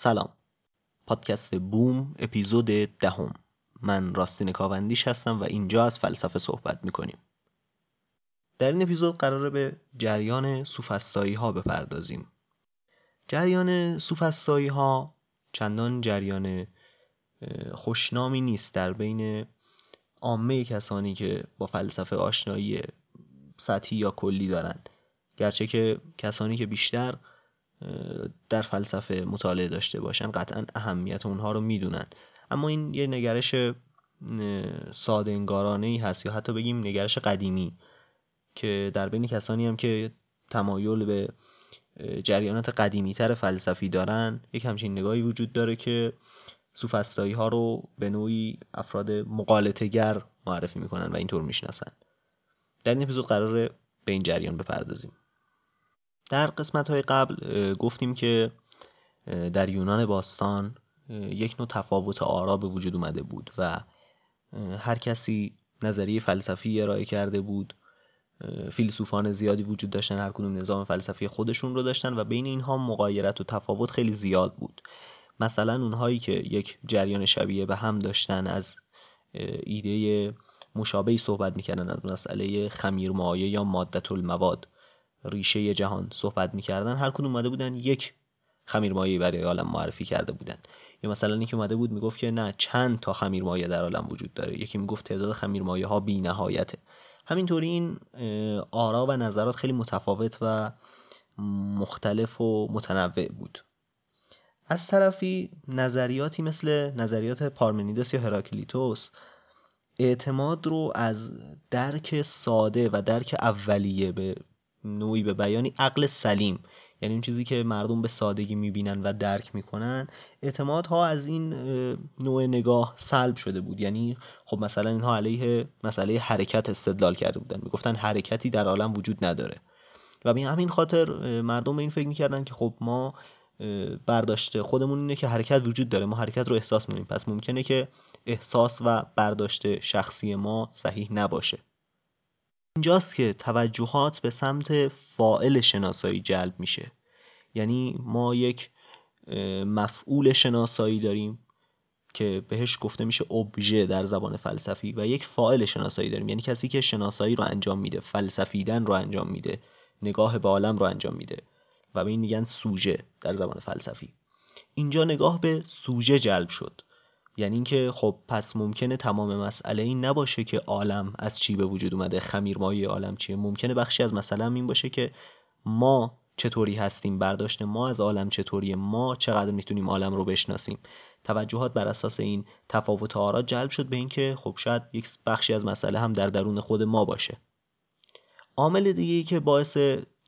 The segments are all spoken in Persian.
سلام. پادکست بوم اپیزود دهم. من راستین کاوندیش هستم و اینجا از فلسفه صحبت می‌کنیم. در این اپیزود قراره به جریان سوفستایی ها بپردازیم. جریان سوفستایی ها چندان جریان خوشنامی نیست در بین عامه کسانی که با فلسفه آشنایی سطحی یا کلی دارن. گرچه که کسانی که بیشتر در فلسفه مطالعه داشته باشن قطعا اهمیت اونها رو می‌دونن. اما این یه نگرش ساده انگارانه ای هست یا حتی بگیم نگرش قدیمی که در بین کسانی هم که تمایل به جریانات قدیمی تر فلسفی دارن یک همچین نگاهی وجود داره که سوفستایی ها رو به نوعی افراد مقالطه‌گر معرفی می‌کنن و اینطور می‌شناسن. در این اپیزود قراره به این جریان بپردازیم. در قسمت های قبل گفتیم که در یونان باستان یک نوع تفاوت آرا به وجود اومده بود و هر کسی نظریه فلسفی ارائه کرده بود فیلسوفان زیادی وجود داشتن هر کدوم نظام فلسفی خودشون رو داشتن و بین اینها مقایرت و تفاوت خیلی زیاد بود. مثلا اونهایی که یک جریان شبیه به هم داشتن از ایده مشابهی صحبت می‌کردن از مسئله خمیرمایه یا مادت المواد. ریشه جهان صحبت می‌کردن هر کدوم اومده بودن یک خمیرمایه برای عالم معرفی کرده بودن. یا مثلا اینکه اومده بود می‌گفت که نه چند تا خمیرمایه در عالم وجود داره. یکی می‌گفت تعداد خمیرمایه ها بی نهایته همینطوری این آرا و نظرات خیلی متفاوت و مختلف و متنوع بود. از طرفی نظریاتی مثل نظریات پارمنیدس یا هراکلیتوس اعتماد رو از درک ساده و درک اولیه به نوعی به بیانی عقل سلیم. یعنی اون چیزی که مردم به سادگی می‌بینن و درک می‌کنن اعتمادها از این نوع نگاه سلب شده بود. یعنی خب مثلا اینها علیه مسئله حرکت استدلال کرده بودن. می‌گفتن حرکتی در عالم وجود نداره. و به همین خاطر مردم به این فکر می‌کردن که خب ما برداشته خودمون اینه که حرکت وجود داره. ما حرکت رو احساس می‌کنیم. پس ممکنه که احساس و برداشت شخصی ما صحیح نباشه. اینجاست که توجهات به سمت فائل شناسایی جلب میشه. یعنی ما یک مفعول شناسایی داریم که بهش گفته میشه ابژه در زبان فلسفی و یک فاعل شناسایی داریم. یعنی کسی که شناسایی رو انجام میده فلسفیدن رو انجام میده نگاه به عالم رو انجام میده و به این میگن سوژه در زبان فلسفی. اینجا نگاه به سوژه جلب شد. یعنی اینکه خب پس ممکنه تمام مسئله این نباشه که عالم از چی به وجود اومده خمیرمایه عالم چیه. ممکنه بخشی از مسئله این باشه که ما چطوری هستیم برداشت ما از عالم چطوری ما چقدر می‌تونیم عالم رو بشناسیم. توجهات بر اساس این تفاوت آرا جلب شد به اینکه خب شاید یک بخشی از مسئله هم در درون خود ما باشه. عامل دیگه ای که باعث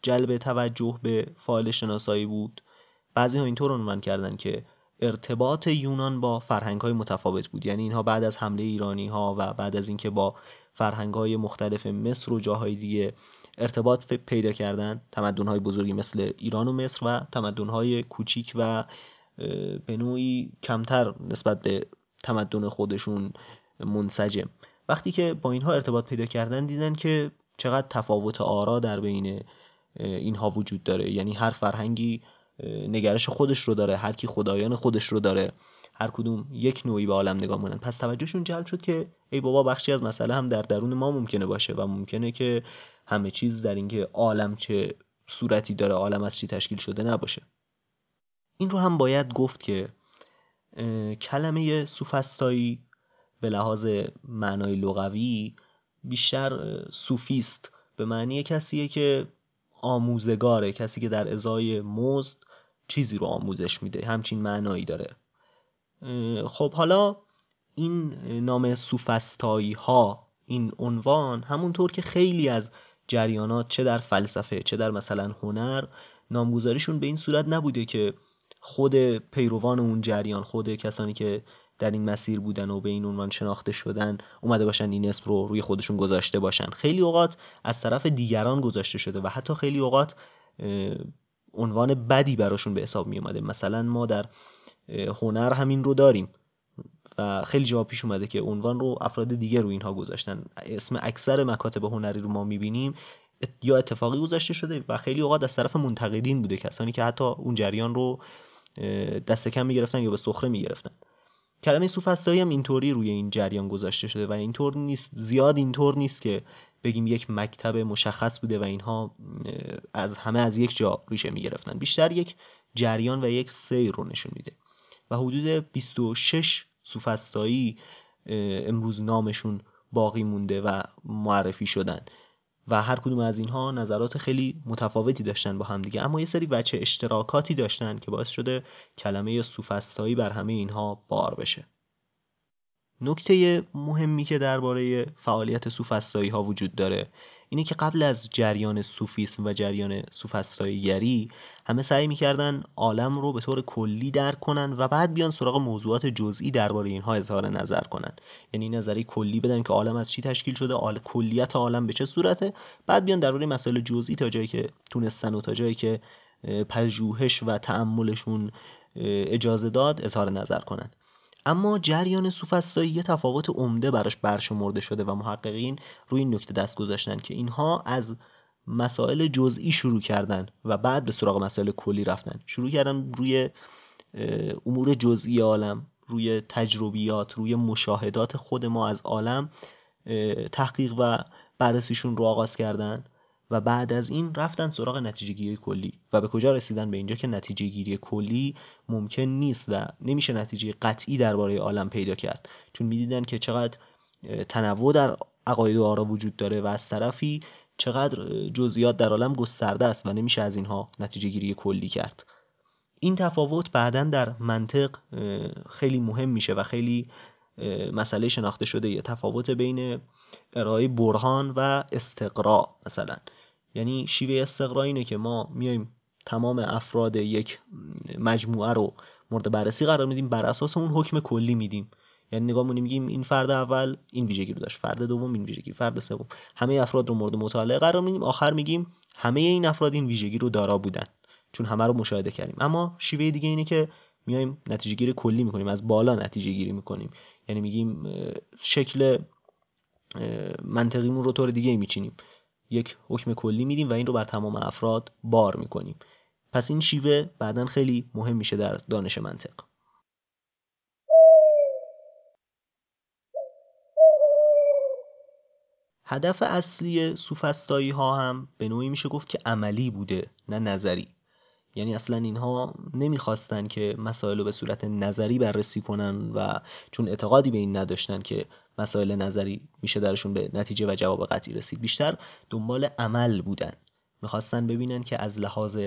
جلب توجه به فایل شناسایی بود بعضی ها اینطور عنوان کردن که ارتباط یونان با فرهنگ های متفاوت بود. یعنی اینها بعد از حمله ایرانی ها و بعد از اینکه با فرهنگ های مختلف مصر و جاهای دیگه ارتباط پیدا کردن تمدن های بزرگی مثل ایران و مصر و تمدن های کوچیک و به نوعی کمتر نسبت به تمدن خودشون منسجم. وقتی که با اینها ارتباط پیدا کردن دیدن که چقدر تفاوت آرا در بین اینها وجود داره. یعنی هر فرهنگی نگرش خودش رو داره هر کی خدایان خودش رو داره هر کدوم یک نوعی به عالم نگاه مونن. پس توجهشون جلب شد که ای بابا بخشی از مسئله هم در درون ما ممکنه باشه و ممکنه که همه چیز در اینکه عالم چه صورتی داره عالم از چی تشکیل شده نباشه. این رو هم باید گفت که کلمه سوفستایی به لحاظ معنای لغوی بیشتر سوفیست به معنی کسیه که آموزگاره کسی که در ازای مزد چیزی رو آموزش میده همچین معنایی داره. خب حالا این نام سوفستایی ها این عنوان همونطور که خیلی از جریانات چه در فلسفه چه در مثلا هنر نامگذاریشون به این صورت نبوده که خود پیروان اون جریان خود کسانی که در این مسیر بودن و به این عنوان شناخته شدن اومده باشن این اسم رو روی خودشون گذاشته باشن. خیلی اوقات از طرف دیگران گذاشته شده و حتی خیلی اوقات عنوان بدی براشون به حساب می اومده مثلا ما در هنر همین رو داریم و خیلی جواب پیش اومده که عنوان رو افراد دیگه رو اینها گذاشتن. اسم اکثر مکاتب هنری رو ما می‌بینیم یا اتفاقی گذاشته شده و خیلی اوقات از طرف منتقدین بوده. کسانی که حتی اون جریان رو دست کم می‌گرفتن یا به سخره می‌گرفتن. کلمه سوفسطایی هم اینطوری روی این جریان گذاشته شده و اینطور نیست زیاد اینطور نیست که بگیم یک مکتب مشخص بوده و اینها از همه از یک جا ریشه می‌گرفتن. بیشتر یک جریان و یک سیر رو نشون میده. و حدود 26 سوفسطایی امروز نامشون باقی مونده و معرفی شدن. و هر کدوم از اینها نظرات خیلی متفاوتی داشتن با هم دیگه. اما یه سری بچه اشتراکاتی داشتن که باعث شده کلمه سوفستایی بر همه اینها بار بشه. نکته مهمی که درباره فعالیت سوفستایی ها وجود داره اینه که قبل از جریان سوفیسم و جریان گری همه سعی می‌کردن عالم رو به طور کلی درک کنن و بعد بیان سراغ موضوعات جزئی درباره اینها اظهار نظر کنن. یعنی نظری کلی بدن که عالم از چی تشکیل شده آل... کلیت عالم به چه صورته بعد بیان درباره مسائل جزئی تا جایی که تونستن و تا جایی که پژوهش و تعملشون اجازه داد اظهار نظر کنن. اما جریان سوفسطایی یه تفاوت عمده براش برشمرده شده و محققین روی این نکته دست گذاشتن که اینها از مسائل جزئی شروع کردن و بعد به سراغ مسائل کلی رفتن. شروع کردن روی امور جزئی عالم روی تجربیات روی مشاهدات خود ما از عالم تحقیق و بررسیشون رو آغاز کردن. و بعد از این رفتن سراغ نتیجه گیری کلی. و به کجا رسیدن؟ به اینجا که نتیجه گیری کلی ممکن نیست و نمیشه نتیجه قطعی درباره عالم پیدا کرد. چون می‌دیدن که چقدر تنوع در عقاید و آرا وجود داره و از طرفی چقدر جزئیات در عالم گسترده است و نمیشه از اینها نتیجه گیری کلی کرد. این تفاوت بعدا در منطق خیلی مهم میشه و خیلی مسئله شناخته شده. یه تفاوت بین ارائه برهان و استقرا مثلا. یعنی شیوه استقرا اینه که ما میایم تمام افراد یک مجموعه رو مورد بررسی قرار میدیم بر اساس اون حکم کلی میدیم. یعنی نگاه می‌کنیم میگیم این فرد اول این ویژگی رو داشت. فرد دوم این ویژگی. فرد سوم. همه افراد رو مورد مطالعه قرار میدیم. آخر میگیم همه این افراد این ویژگی رو دارا بودن چون همه رو مشاهده کردیم. اما شیوه دیگه اینه که میایم نتیجه گیری کلی می‌کنیم. از بالا نتیجه گیری می‌کنیم. یعنی میگیم شکل منطقیمون رو طور دیگه میچینیم. یک حکم کلی میدیم و این رو بر تمام افراد بار می‌کنیم. پس این شیوه بعدا خیلی مهم میشه در دانش منطق هدف اصلی سوفستایی ها هم به نوعی میشه گفت که عملی بوده نه نظری. یعنی اصلا اینها نمی‌خواستن که مسائل رو به صورت نظری بررسی کنن و چون اعتقادی به این نداشتن که مسائل نظری میشه درشون به نتیجه و جواب قطعی رسید. بیشتر دنبال عمل بودن. می‌خواستن ببینن که از لحاظ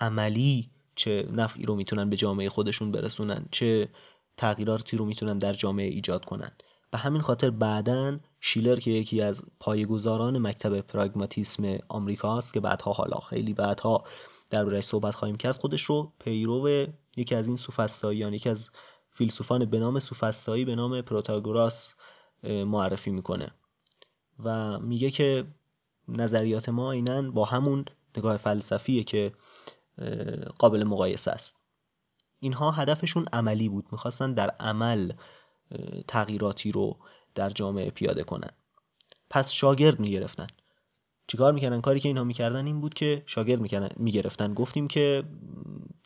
عملی چه نفعی رو می‌تونن به جامعه خودشون برسونن چه تغییراتی رو می‌تونن در جامعه ایجاد کنن. به همین خاطر بعدا شیلر که یکی از پایه‌گذاران مکتب پراگماتیسم آمریکاست که بعدها حالا خیلی بعدها دربارهش صحبت خواهیم کرد خودش رو پیرو یکی از این سوفسطائیان یکی از فیلسوفان به نام سوفسطایی به نام پروتاگوراس معرفی می‌کنه و میگه که نظریات ما اینن با همون نگاه فلسفیه که قابل مقایسه است. اینها هدفشون عملی بود می‌خواستن در عمل تغییراتی رو در جامعه پیاده کنن. پس شاگرد می‌گرفتن. چیکار می‌کردن؟ کاری که اینها می‌کردن این بود که شاگرد می‌گرفتن. گفتیم که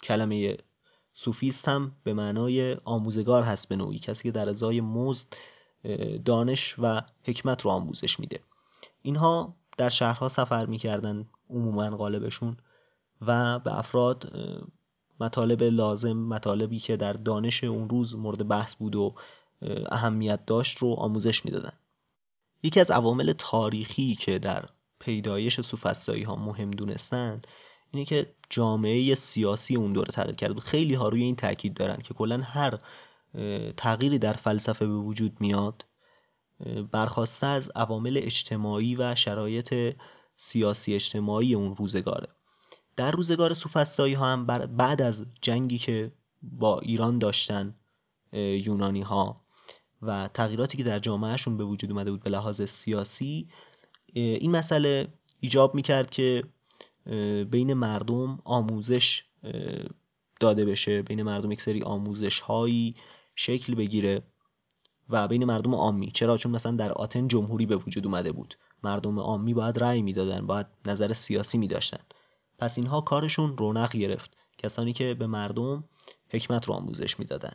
کلمه سوفیست هم به معنای آموزگار هست به نوعی. کسی که در ازای مزد دانش و حکمت رو آموزش میده. اینها در شهرها سفر می‌کردن عموما غالبشون و به افراد مطالب لازم مطالبی که در دانش اون روز مورد بحث بود و اهمیت داشت رو آموزش می‌دادن. یکی از عوامل تاریخی که در پیدایش سوفسطایی ها مهم دونستن اینه که جامعه سیاسی اون دوره تغییر کرد خیلی ها روی این تاکید دارن که کلا هر تغییری در فلسفه به وجود میاد برخواسته از عوامل اجتماعی و شرایط سیاسی اجتماعی اون روزگاره. در روزگار سوفسطایی ها هم بعد از جنگی که با ایران داشتن یونانی ها و تغییراتی که در جامعهشون به وجود اومده بود به لحاظ سیاسی این مسئله ایجاب می‌کرد که بین مردم آموزش داده بشه بین مردم یک سری آموزش هایی شکل بگیره و بین مردم عامی چرا؟ چون مثلا در آتن جمهوری به وجود اومده بود. مردم عامی باید رأی می‌دادن باید نظر سیاسی میداشتن. پس اینها کارشون رونق گرفت. کسانی که به مردم حکمت رو آموزش می‌دادن.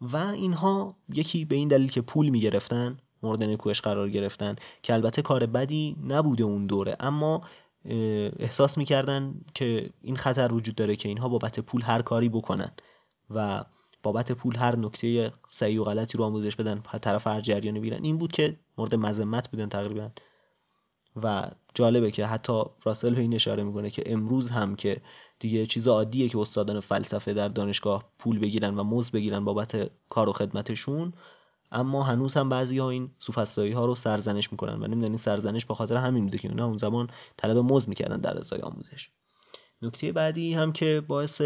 و اینها یکی به این دلیل که پول می‌گرفتن مورد نکوهش قرار گرفتن که البته کار بدی نبوده اون دوره. اما احساس می‌کردن که این خطر وجود داره که اینها بابت پول هر کاری بکنن و بابت پول هر نکته صحیح و غلطی رو آموزش بدن طرف هر جریانی بیرن این بود که مورد مذمت بودن تقریبا. و جالبه که حتی راسل به این اشاره می‌کنه که امروز هم که دیگه چیز عادیه که استادان فلسفه در دانشگاه پول بگیرن و مزد بگیرن بابت کار و خدمتشون اما هنوز هم بعضی ها این سوفسطایی ها رو سرزنش می‌کنن و نمی‌دونن این سرزنش به خاطر همین بوده که اونا اون زمان طلب مزد می‌کردن در ازای آموزش. نکته بعدی هم که باعث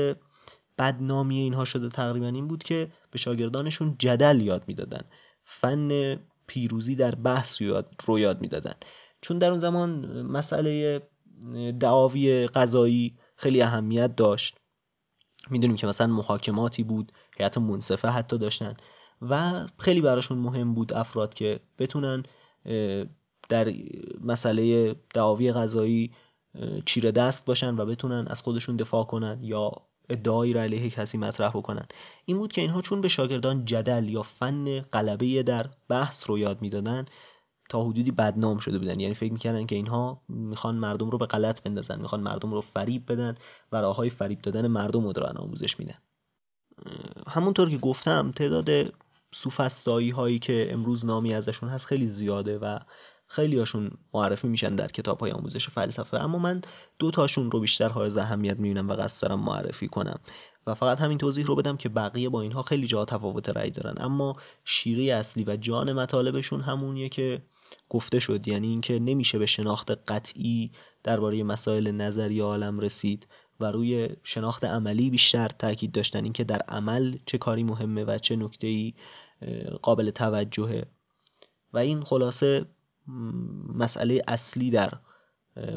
بدنامی اینها شده تقریبا این بود که به شاگردانشون جدل یاد می‌دادن. فن پیروزی در بحث رو یاد می‌دادن. چون در اون زمان مسئله دعاوی قضایی خیلی اهمیت داشت. می‌دونیم که مثلا محاکماتی بود هیئت منصفه حتی داشتن. و خیلی براشون مهم بود افراد که بتونن در مسئله دعاوی قضایی چیره دست باشن و بتونن از خودشون دفاع کنن یا ادعایی را علیه کسی مطرح بکنن. این بود که اینها چون به شاگردان جدل یا فن غلبه در بحث رو یاد می‌دادن تا حدودی بدنام شده بودن. یعنی فکر می‌کردن که اینها می‌خوان مردم رو به غلط بندازن می‌خوان مردم رو فریب بدن و راههای فریب دادن مردم رو دارن آموزش میدن. همونطور که گفتم تعداد سوفستایی هایی که امروز نامی ازشون هست خیلی زیاده و خیلی هاشون معرفی میشن در کتاب های آموزش فلسفه. اما من دو تاشون رو بیشتر های اهمیت می‌بینم و قصد دارم معرفی کنم. و فقط همین توضیح رو بدم که بقیه با اینها خیلی جا تفاوت رأی دارن. اما شیره اصلی و جان مطالبشون همونیه که گفته شد. یعنی اینکه نمیشه به شناخت قطعی درباره مسائل نظری عالم رسید و روی شناخت عملی بیشتر تاکید داشتن اینکه در عمل چه کاری مهمه و چه نکته قابل توجهه. و این خلاصه مسئله اصلی در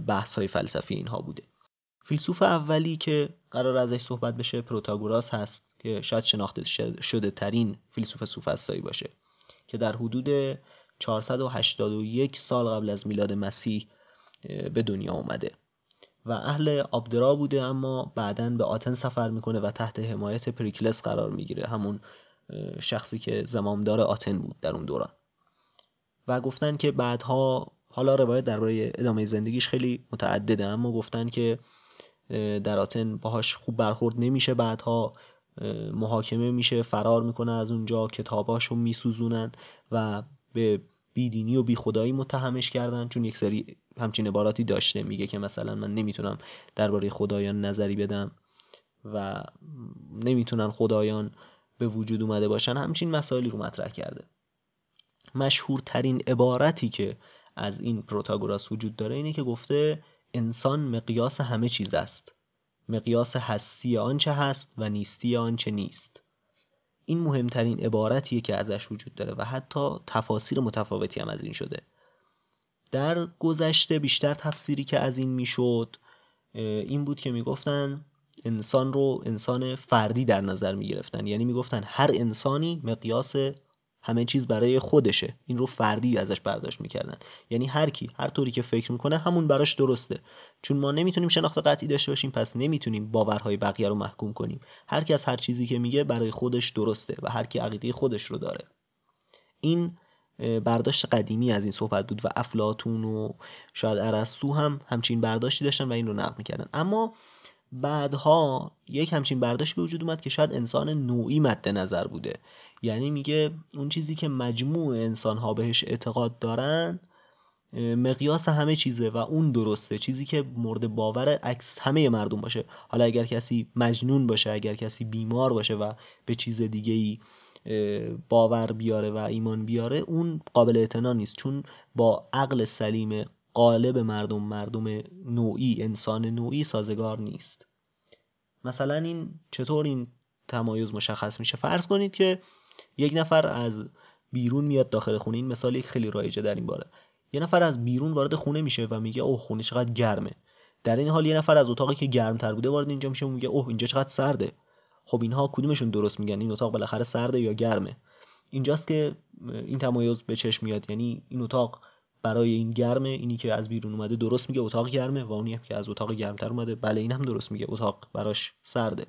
بحث های فلسفی اینها بوده. فیلسوف اولی که قرار ازش صحبت بشه پروتاگوراس هست که شاید شناخته شده ترین فیلسوف سوفسطایی باشه که در حدود 481 سال قبل از میلاد مسیح به دنیا اومده. و اهل آبدرا بوده اما بعدا به آتن سفر می‌کنه و تحت حمایت پریکلس قرار می‌گیره. همون شخصی که زمامدار آتن بود در اون دوران. و گفتن که بعدها حالا روایت درباره ادامه زندگیش خیلی متعدده اما گفتن که در آتن باهاش خوب برخورد نمیشه بعدها محاکمه میشه فرار می‌کنه از اونجا کتاباشو میسوزونن و به بیدینی و بیخدایی متهمش کردن چون یک سری همچین عباراتی داشته. میگه که مثلا من نمی‌تونم درباره خدایان نظری بدم و نمی‌تونن خدایان به وجود اومده باشن همچین مسائلی رو مطرح کرده. مشهورترین عبارتی که از این پروتاگوراس وجود داره اینه که گفته انسان مقیاس همه چیز است. مقیاس هستی آنچه هست و نیستی آنچه نیست. این مهمترین عبارتیه که ازش وجود داره و حتی تفاسیر متفاوتی هم از این شده. در گذشته بیشتر تفسیری که از این می‌شد این بود که می‌گفتن انسان رو انسان فردی در نظر می‌گرفتن. یعنی می‌گفتن هر انسانی مقیاس همه چیز برای خودشه. این رو فردی ازش برداشت می‌کردن. یعنی هر کی هر طوری که فکر می‌کنه همون براش درسته. چون ما نمی‌تونیم شناخت قطعی داشته باشیم پس نمی‌تونیم باورهای بقیه رو محکوم کنیم. هر کی از هر چیزی که میگه برای خودش درسته و هر کی عقیده خودش رو داره. این برداشت قدیمی از این صحبت بود و افلاتون و شاید ارسطو هم همچین برداشتی داشتن و این رو نقد می‌کردن. اما بعدها یک همچین برداشت به وجود اومد که شاید انسان نوعی مد نظر بوده. یعنی میگه اون چیزی که مجموع انسان ها بهش اعتقاد دارن مقیاس همه چیزه و اون درسته. چیزی که مورد باور عکس همه مردم باشه. حالا اگر کسی مجنون باشه اگر کسی بیمار باشه و به چیز دیگه ای باور بیاره و ایمان بیاره اون قابل اعتنا نیست. چون با عقل سلیم قالب مردم مردم نوعی انسان نوعی سازگار نیست. مثلا این چطور این تمایز مشخص میشه؟ فرض کنید که یک نفر از بیرون میاد داخل خونه این مثال یک خیلی رایجه در این باره. یه نفر از بیرون وارد خونه میشه و میگه اوه خونه چقدر گرمه. در این حال یه نفر از اتاقی که گرمتر بوده وارد اینجا میشه و میگه اوه اینجا چقدر سرده. خب اینها کدومشون درست میگن؟ این اتاق بالاخره سرده یا گرمه؟ اینجاست که این تمایز به چشم میاد. یعنی این اتاق برای این گرمه اینی که از بیرون اومده درست میگه اتاق گرمه و اونی که از اتاق گرمتر اومده بله این هم درست میگه اتاق براش سرده.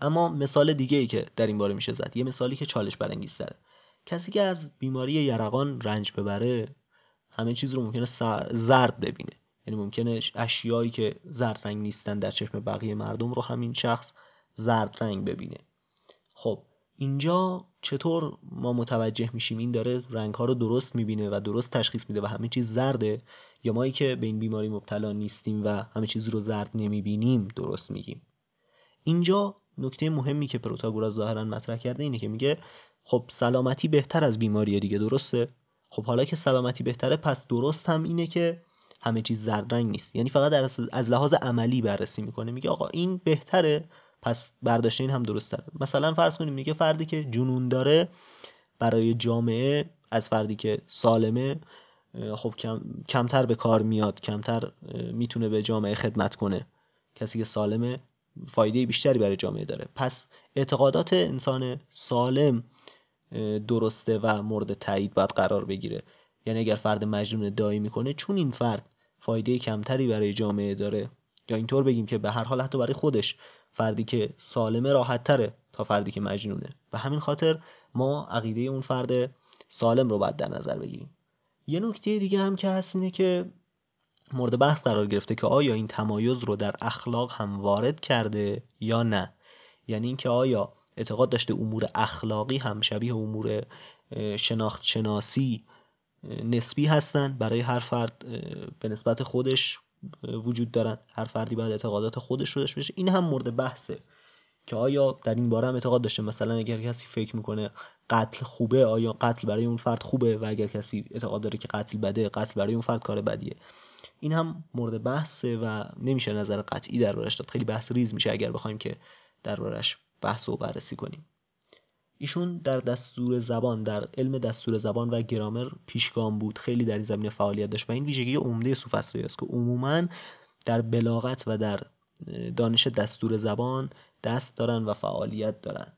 اما مثال دیگه ای که در این باره میشه زد یه مثالی که چالش برانگیزتره. کسی که از بیماری یرقان رنج ببره همه چیز رو ممکنه زرد ببینه. یعنی ممکنه اشیایی که زرد رنگ نیستن در چشم بقیه مردم رو همین شخص زرد رنگ ببینه. خب اینجا چطور ما متوجه میشیم این داره رنگ ها رو درست می‌بینه و درست تشخیص میده و همه چیز زرده یا مایی که به این بیماری مبتلا نیستیم و همه چیز رو زرد نمی‌بینیم درست میگیم؟ اینجا نکته مهمی که پروتاگوراس ظاهرا مطرح کرده اینه که میگه خب سلامتی بهتر از بیماری دیگه درسته؟ خب حالا که سلامتی بهتره پس درست هم اینه که همه چیز زرد رنگ نیست. یعنی فقط از لحاظ عملی بررسی می‌کنه. میگه آقا این بهتره پس برداشت این هم درست داره مثلا فرض کنیم میگه فردی که جنون داره برای جامعه از فردی که سالمه خب کم، کمتر به کار میاد کمتر می‌تونه به جامعه خدمت کنه. کسی که سالمه فایده بیشتری برای جامعه داره. پس اعتقادات انسان سالم درسته و مورد تایید باید قرار بگیره. یعنی اگر فرد مجنون ادعایی می‌کنه چون این فرد فایده کمتری برای جامعه داره. یا اینطور بگیم که به هر حال حتی برای خودش فردی که سالمه راحت تره تا فردی که مجنونه. و همین خاطر ما عقیده اون فرد سالم رو باید در نظر بگیریم. یه نکته دیگه هم که هست اینه که مورد بحث قرار گرفته که آیا این تمایز رو در اخلاق هم وارد کرده یا نه. یعنی اینکه آیا اعتقاد داشته امور اخلاقی هم شبیه امور شناخت شناسی نسبی هستن برای هر فرد به نسبت خودش وجود دارن. هر فردی باید اعتقادات خودش رو داشته این هم مورد بحثه که آیا در این باره هم اعتقاد داشته. مثلا اگر کسی فکر می‌کنه قتل خوبه آیا قتل برای اون فرد خوبه؟ و اگر کسی اعتقاد داره که قتل بده قتل برای اون فرد کار بدیه. این هم مورد بحثه و نمیشه نظر قطعی دربارش داد. خیلی بحث ریز میشه اگر بخوایم که دربارش بحث و بررسی کنیم. ایشون در دستور زبان در علم دستور زبان و گرامر پیشگام بود. خیلی در این زمینه فعالیت داشت و این ویژگی عمده سوفسطایی است که عموما در بلاغت و در دانش دستور زبان دست دارن و فعالیت دارن.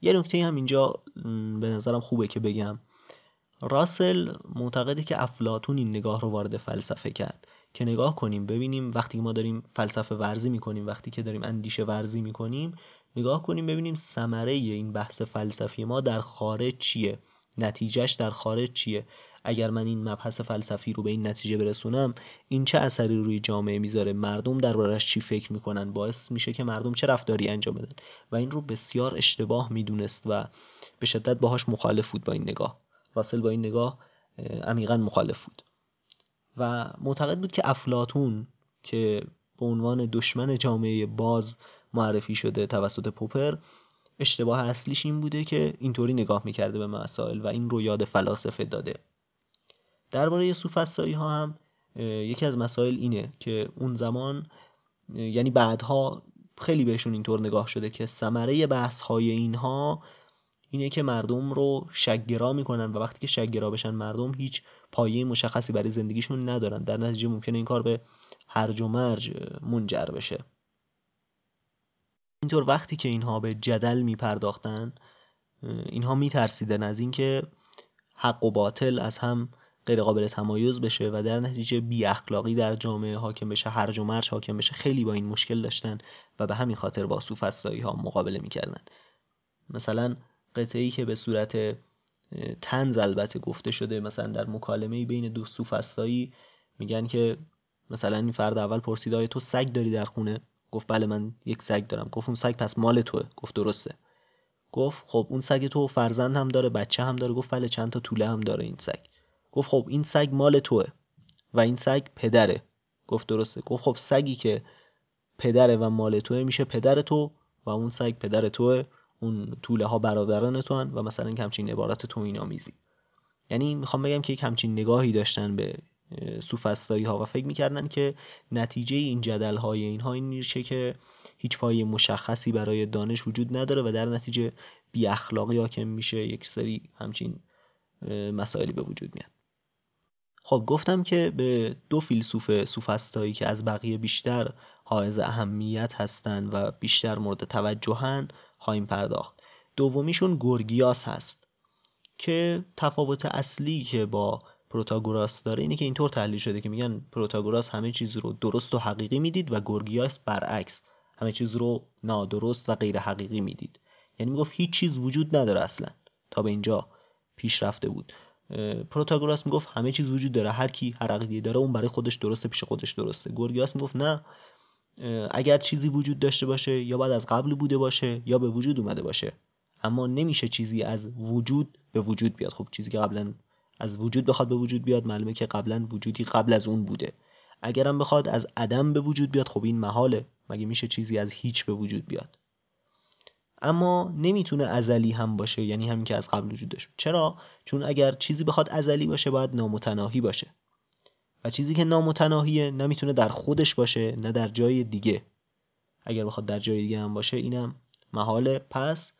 یه نکته هم اینجا به نظرم خوبه که بگم. راسل معتقده که افلاتون این نگاه رو وارد فلسفه کرد. که نگاه کنیم ببینیم وقتی ما داریم فلسفه ورزی می‌کنیم وقتی که داریم اندیشه ورزی می‌کنیم نگاه کنیم ببینیم ثمره این بحث فلسفی ما در خارج چیه؟ نتیجهش در خارج چیه؟ اگر من این مبحث فلسفی رو به این نتیجه برسونم این چه اثری روی جامعه می‌ذاره؟ مردم دربارش چی فکر می‌کنن؟ باعث میشه که مردم چه رفتاری انجام بدن؟ و این رو بسیار اشتباه می‌دونست و به شدت باهاش مخالف بود با این نگاه. راسل با این نگاه عمیقا مخالف بود. و معتقد بود که افلاتون که به عنوان دشمن جامعه باز معرفی شده توسط پوپر اشتباه اصلیش این بوده که اینطوری نگاه می‌کرده به مسائل و این رو یاد فلاسفه داده. درباره سوفسطایی ها هم یکی از مسائل اینه که اون زمان یعنی بعدها خیلی بهشون اینطور نگاه شده که ثمره بحث های اینها اینه که مردم رو شگرا می‌کنن و وقتی که شگرا بشن مردم هیچ پایه مشخصی برای زندگیشون ندارن. در نتیجه ممکنه این کار به هرج و مرج منجر بشه. اینطور وقتی که اینها به جدل میپرداختن اینها میترسیدن از اینکه حق و باطل از هم غیر قابل تمایز بشه و در نتیجه بی اخلاقی در جامعه حاکم بشه هرج و مرج حاکم بشه. خیلی با این مشکل داشتن و به همین خاطر با سوفسطایی ها مقابله می‌کردن. مثلا قطعی که به صورت تنز البته گفته شده مثلا در مکالمه بین دو سوفسطایی میگن که مثلا این فرد اول پرسید آیا تو سگ داری در خونه؟ گفت بله من یک سگ دارم. گفت اون سگ پس مال توه. گفت درسته. گفت خب اون سگ تو فرزند هم داره بچه هم داره. گفت بله چند تا طوله هم داره این سگ. گفت خب این سگ مال توه و این سگ پدره. گفت درسته. گفت خب سگی که پدره و مال توه میشه پدر تو و اون سگ پدر توه. اون طوله ها برادران تو و مثلا همچین عبارت تو این آمیزی یعنی می‌خوام بگم که یک همچین نگاهی داشتن به سوفسطایی ها و فکر می‌کردن که نتیجه این جدل های اینها این میشه که هیچ پای مشخصی برای دانش وجود نداره و در نتیجه بی اخلاقی حاکم میشه یک سری همچین مسائلی به وجود میاد. خب گفتم که به دو فیلسوف سوفسطایی که از بقیه بیشتر حائز اهمیت هستند و بیشتر مورد توجهن خواهیم پرداخت. دومیشون گورگیاس هست که تفاوت اصلی که با پروتاگوراس داره اینه که اینطور تحلیل شده که میگن پروتاگوراس همه چیز رو درست و حقیقی می‌دید و گورگیاس برعکس همه چیز رو نادرست و غیر حقیقی می‌دید. یعنی می‌گفت هیچ چیز وجود نداره اصلا. تا به اینجا پیش رفته بود. پروتاگوراس می‌گفت همه چیز وجود داره هر کی هر عقیده داره اون برای خودش درسته پیش خودش درسته. گورگیاس می‌گفت نه اگر چیزی وجود داشته باشه یا بعد از قبل بوده باشه یا به وجود اومده باشه. اما نمیشه چیزی از وجود به وجود بیاد. خب چیزی که قبلا از وجود بخواد به وجود بیاد معلومه که قبلا وجودی قبل از اون بوده. اگرم بخواد از عدم به وجود بیاد خب این محاله. مگه میشه چیزی از هیچ به وجود بیاد؟ اما نمی‌تونه ازلی هم باشه یعنی همین که از قبل وجود داشت. چرا؟ چون اگر چیزی بخواد ازلی باشه باید نامتناهی باشه. و چیزی که نامتناهیه نمی‌تونه در خودش باشه نه در جای دیگه. اگر بخواد در جای دیگه هم باشه اینم محاله. پس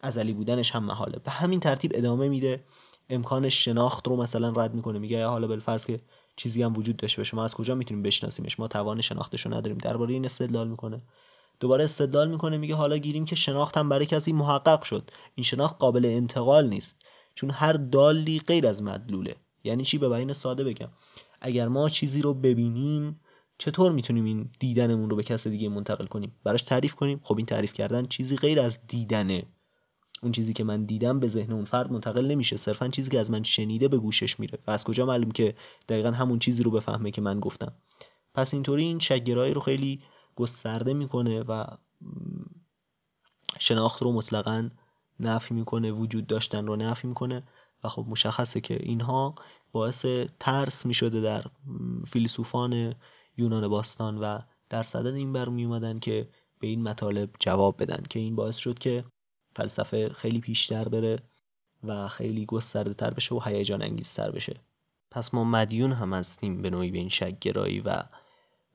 ازلی بودنش هم محاله. به همین ترتیب ادامه میده. امکان شناخت رو مثلا رد می‌کنه. میگه حالا بالفرض که چیزی هم وجود داشته باشه. ما از کجا می‌تونیم بشناسیمش؟ ما توان شناختش رو نداریم. درباره این استدلال می‌کنه. دوباره استدلال می‌کنه میگه حالا گیریم که شناخت هم برای کسی محقق شد. این شناخت قابل انتقال نیست. چون هر دالی غیر از مدلوله. یعنی چی؟ به بیان ساده بگم. اگر ما چیزی رو ببینیم چطور می‌تونیم این دیدنمون رو به کس دیگه منتقل کنیم؟ براش تعریف کنیم. خب این تعریف کردن چیزی غیر از دیدنه. اون چیزی که من دیدم به ذهن اون فرد منتقل نمیشه. صرفا چیزی که از من شنیده به گوشش میره. و از کجا معلوم که دقیقا همون چیزی رو بفهمه که من گفتم. پس اینطوری این شگرایی رو خیلی گسترده می‌کنه و شناخت رو مطلقا نفی می‌کنه وجود داشتن رو نفی می‌کنه و خب مشخصه که اینها باعث ترس می‌شده در فیلسوفان یونان باستان و در صدد این بر می که به این مطالب جواب بدن که این باعث شد که فلسفه خیلی پیشتر بره و خیلی گسترده تر بشه و هیجان انگیزتر بشه. پس ما مدیون هم هستیم به نوعی به این شکگرایی و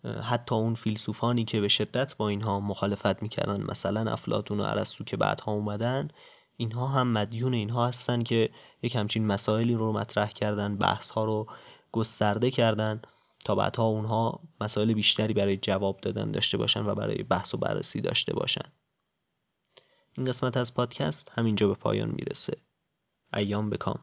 حتی اون فیلسوفانی که به شدت با اینها مخالفت می‌کردن مثلا افلاتون و ارسطو که بعدها اومدن اینها هم مدیون اینها هستن که یک همچین مسائلی رو مطرح کردن بحث ها رو گسترده کردن تا بعدها اونها مسائل بیشتری برای جواب دادن داشته باشن و برای بحث و بررسی داشته باشن. این قسمت از پادکست همینجا به پایان می‌رسه. ایام بکام.